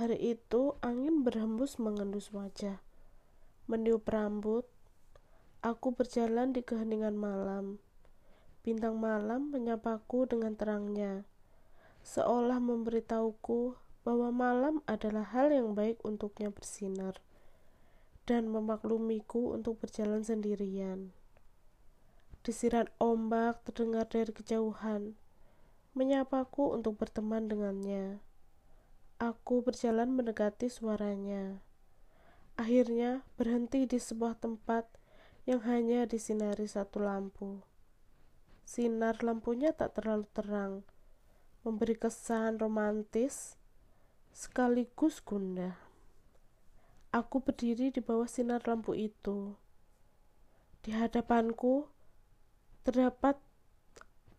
Hari itu angin berhembus mengendus wajah, meniup rambut. Aku berjalan di keheningan malam. Bintang malam menyapaku dengan terangnya, seolah memberitahuku bahwa malam adalah hal yang baik untuknya bersinar dan memaklumiku untuk berjalan sendirian. Desiran ombak terdengar dari kejauhan, menyapaku untuk berteman dengannya. Aku berjalan mendekati suaranya. Akhirnya berhenti di sebuah tempat yang hanya disinari satu lampu. Sinar lampunya tak terlalu terang, memberi kesan romantis sekaligus gundah. Aku berdiri di bawah sinar lampu itu. Di hadapanku terdapat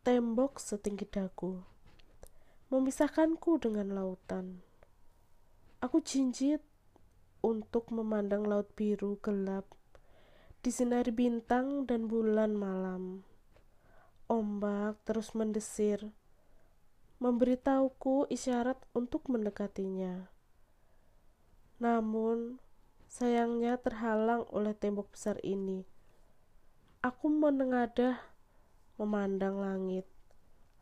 tembok setinggi dagu, memisahkanku dengan lautan. Aku jinjit untuk memandang laut biru gelap, disinari bintang dan bulan malam. Ombak terus mendesir, memberitahuku isyarat untuk mendekatinya. Namun, sayangnya terhalang oleh tembok besar ini. Aku menengadah memandang langit,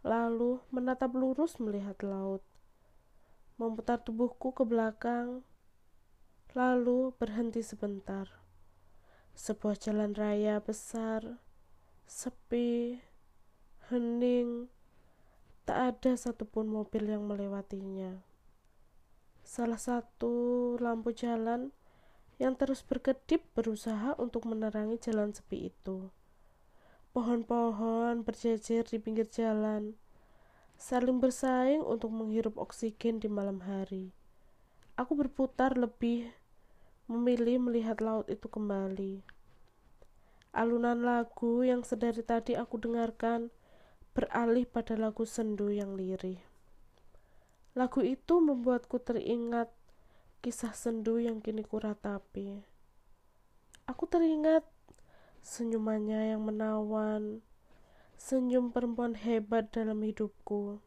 lalu menatap lurus melihat laut, memutar tubuhku ke belakang, lalu berhenti sebentar. Sebuah jalan raya besar, sepi, hening, tak ada satupun mobil yang melewatinya. Salah satu lampu jalan yang terus berkedip berusaha untuk menerangi jalan sepi itu. Pohon-pohon berjejer di pinggir jalan, saling bersaing untuk menghirup oksigen di malam hari. Aku berputar lebih, memilih melihat laut itu kembali. Alunan lagu yang sedari tadi aku dengarkan beralih pada lagu sendu yang lirih. Lagu itu membuatku teringat kisah sendu yang kini kuratapi. Aku teringat senyumannya yang menawan, senyum perempuan hebat dalam hidupku.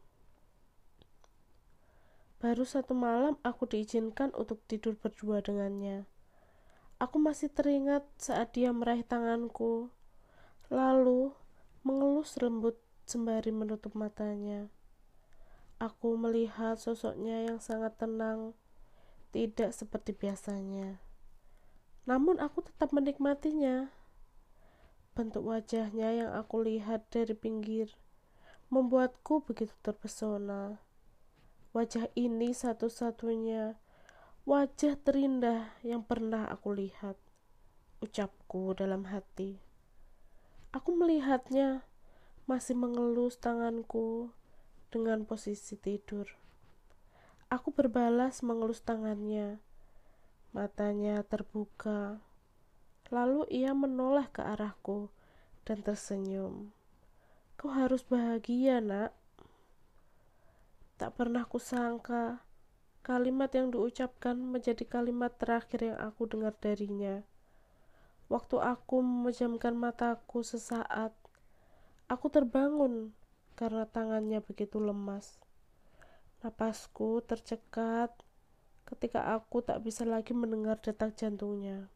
Baru satu malam aku diizinkan untuk tidur berdua dengannya. Aku masih teringat saat dia meraih tanganku, lalu mengelus lembut sembari menutup matanya. Aku melihat sosoknya yang sangat tenang, tidak seperti biasanya. Namun aku tetap menikmatinya. Bentuk wajahnya yang aku lihat dari pinggir membuatku begitu terpesona. Wajah ini satu-satunya wajah terindah yang pernah aku lihat. Ucapku dalam hati. Aku melihatnya masih mengelus tanganku dengan posisi tidur. Aku berbalas mengelus tangannya. Matanya terbuka. Lalu ia menoleh ke arahku dan tersenyum. Kau harus bahagia, nak. Tak pernah kusangka kalimat yang diucapkan menjadi kalimat terakhir yang aku dengar darinya. Waktu aku memejamkan mataku sesaat, aku terbangun karena tangannya begitu lemas. Napasku tercekat ketika aku tak bisa lagi mendengar detak jantungnya.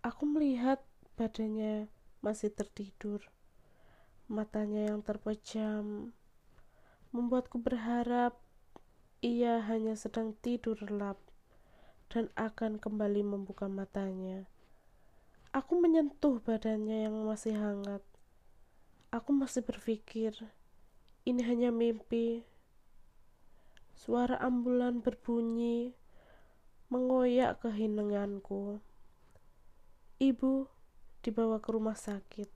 Aku melihat badannya masih tertidur. Matanya yang terpejam membuatku berharap ia hanya sedang tidur relap dan akan kembali membuka matanya. Aku menyentuh badannya yang masih hangat. Aku masih berpikir, ini hanya mimpi. Suara ambulan berbunyi, mengoyak kehinenganku. Ibu dibawa ke rumah sakit,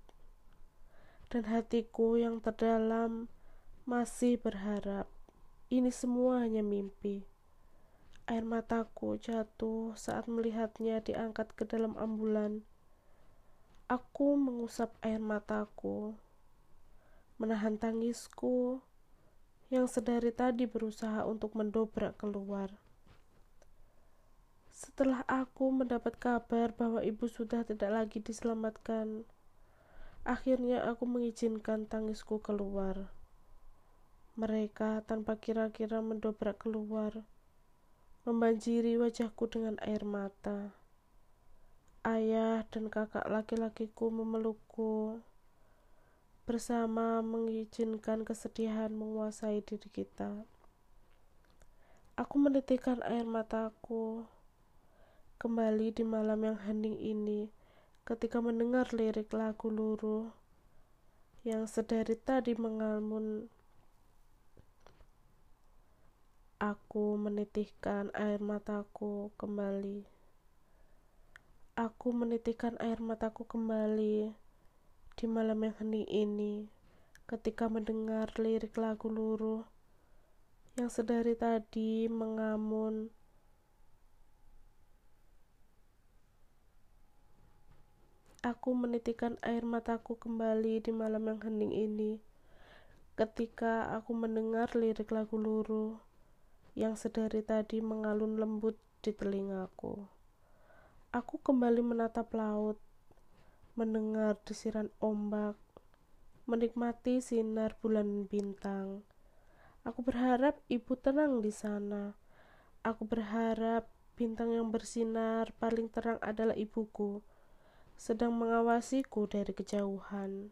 dan hatiku yang terdalam masih berharap ini semua hanya mimpi. Air mataku jatuh saat melihatnya diangkat ke dalam ambulan. Aku mengusap air mataku, menahan tangisku yang sedari tadi berusaha untuk mendobrak keluar. Setelah aku mendapat kabar bahwa ibu sudah tidak lagi diselamatkan, akhirnya aku mengizinkan tangisku keluar. Mereka tanpa kira-kira mendobrak keluar membanjiri wajahku dengan air mata. Ayah dan kakak laki-lakiku memelukku bersama mengizinkan kesedihan menguasai diri kita. Aku menitikkan air mataku kembali di malam yang hening ini ketika mendengar lirik lagu luruh yang sedari tadi mengalmun Aku menitikkan air mataku kembali. Aku menitikkan air mataku kembali di malam yang hening ini ketika mendengar lirik lagu luruh yang sedari tadi mengamun Aku menitikkan air mataku kembali di malam yang hening ini ketika aku mendengar lirik lagu luruh yang sedari tadi mengalun lembut di telingaku. Aku kembali menatap laut, mendengar desiran ombak, menikmati sinar bulan bintang. Aku berharap ibu tenang di sana. Aku berharap bintang yang bersinar paling terang adalah ibuku, sedang mengawasiku dari kejauhan.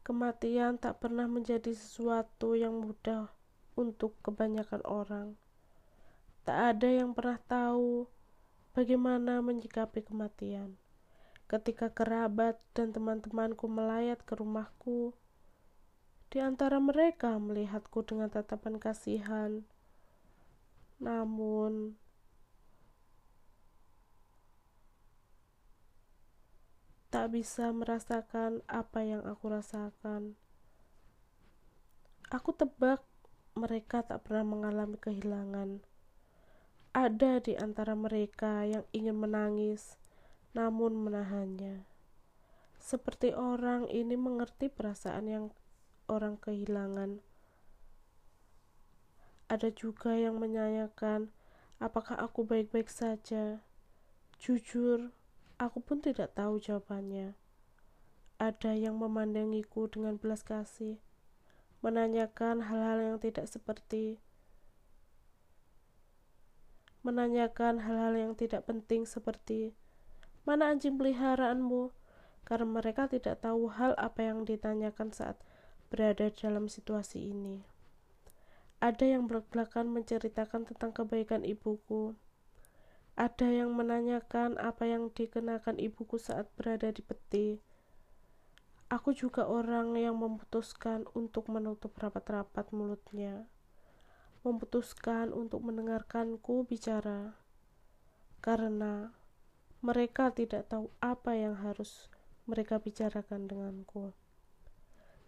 Kematian tak pernah menjadi sesuatu yang mudah untuk kebanyakan orang. Tak ada yang pernah tahu bagaimana menyikapi kematian. Ketika kerabat dan teman-temanku melayat ke rumahku, di antara mereka melihatku dengan tatapan kasihan. Namun, tak bisa merasakan apa yang aku rasakan. Aku tebak mereka tak pernah mengalami kehilangan. Ada di antara mereka yang ingin menangis, namun menahannya. Seperti orang ini mengerti perasaan yang orang kehilangan. Ada juga yang menanyakan, apakah aku baik-baik saja. Jujur, Aku pun tidak tahu jawabannya. Ada yang memandangiku dengan belas kasih, menanyakan hal-hal yang tidak seperti menanyakan hal-hal yang tidak penting seperti mana anjing peliharaanmu karena mereka tidak tahu hal apa yang ditanyakan saat berada dalam situasi ini. Ada yang belak-belakan menceritakan tentang kebaikan ibuku, ada yang menanyakan apa yang dikenakan ibuku saat berada di peti. Aku juga orang yang memutuskan untuk menutup rapat-rapat mulutnya. Memutuskan untuk mendengarkanku bicara. Karena mereka tidak tahu apa yang harus mereka bicarakan denganku.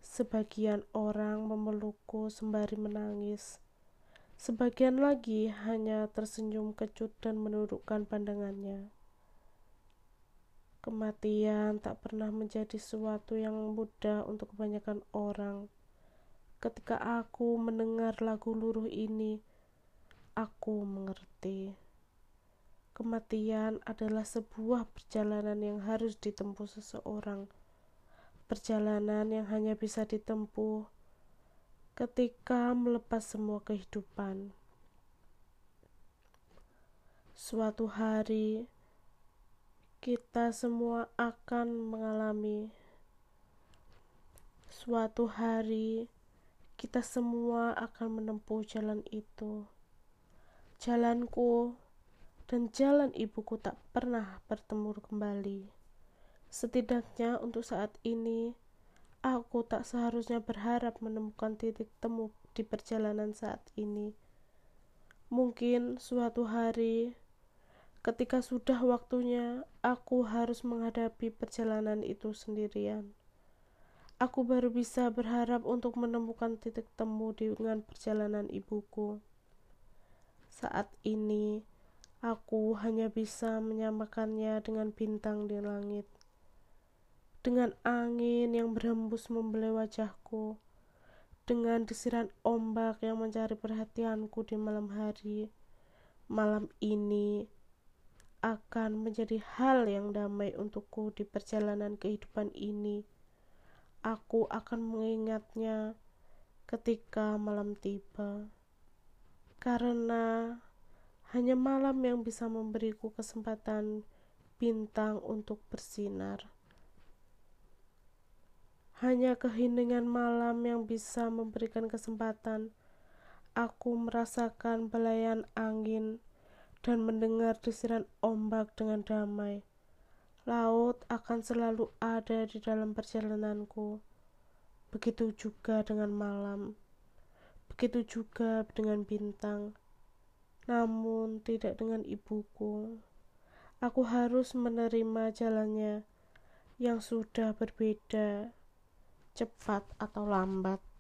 Sebagian orang memelukku sembari menangis Sebagian lagi hanya tersenyum kecut dan menundukkan pandangannya. Kematian tak pernah menjadi sesuatu yang mudah untuk kebanyakan orang. Ketika aku mendengar lagu luruh ini, aku mengerti. Kematian adalah sebuah perjalanan yang harus ditempuh seseorang. Perjalanan yang hanya bisa ditempuh ketika melepas semua kehidupan. Suatu hari, kita semua akan mengalami suatu hari kita semua akan menempuh jalan itu. Jalanku dan jalan ibuku tak pernah bertemu kembali. Setidaknya untuk saat ini, Aku tak seharusnya berharap menemukan titik temu di perjalanan saat ini. Mungkin suatu hari, ketika sudah waktunya, aku harus menghadapi perjalanan itu sendirian. Aku baru bisa berharap untuk menemukan titik temu dengan perjalanan ibuku. Saat ini, aku hanya bisa menyamakannya dengan bintang di langit dengan angin yang berhembus membelai wajahku, dengan desiran ombak yang mencari perhatianku di malam hari. Malam ini akan menjadi hal yang damai untukku di perjalanan kehidupan ini. Aku akan mengingatnya ketika malam tiba. karena hanya malam yang bisa memberiku kesempatan bintang untuk bersinar. Hanya keheningan malam yang bisa memberikan kesempatan aku merasakan belayan angin dan mendengar desiran ombak dengan damai. Laut akan selalu ada di dalam perjalananku. Begitu juga dengan malam. Begitu juga dengan bintang namun tidak dengan ibuku. Aku harus menerima jalannya yang sudah berbeda, cepat atau lambat.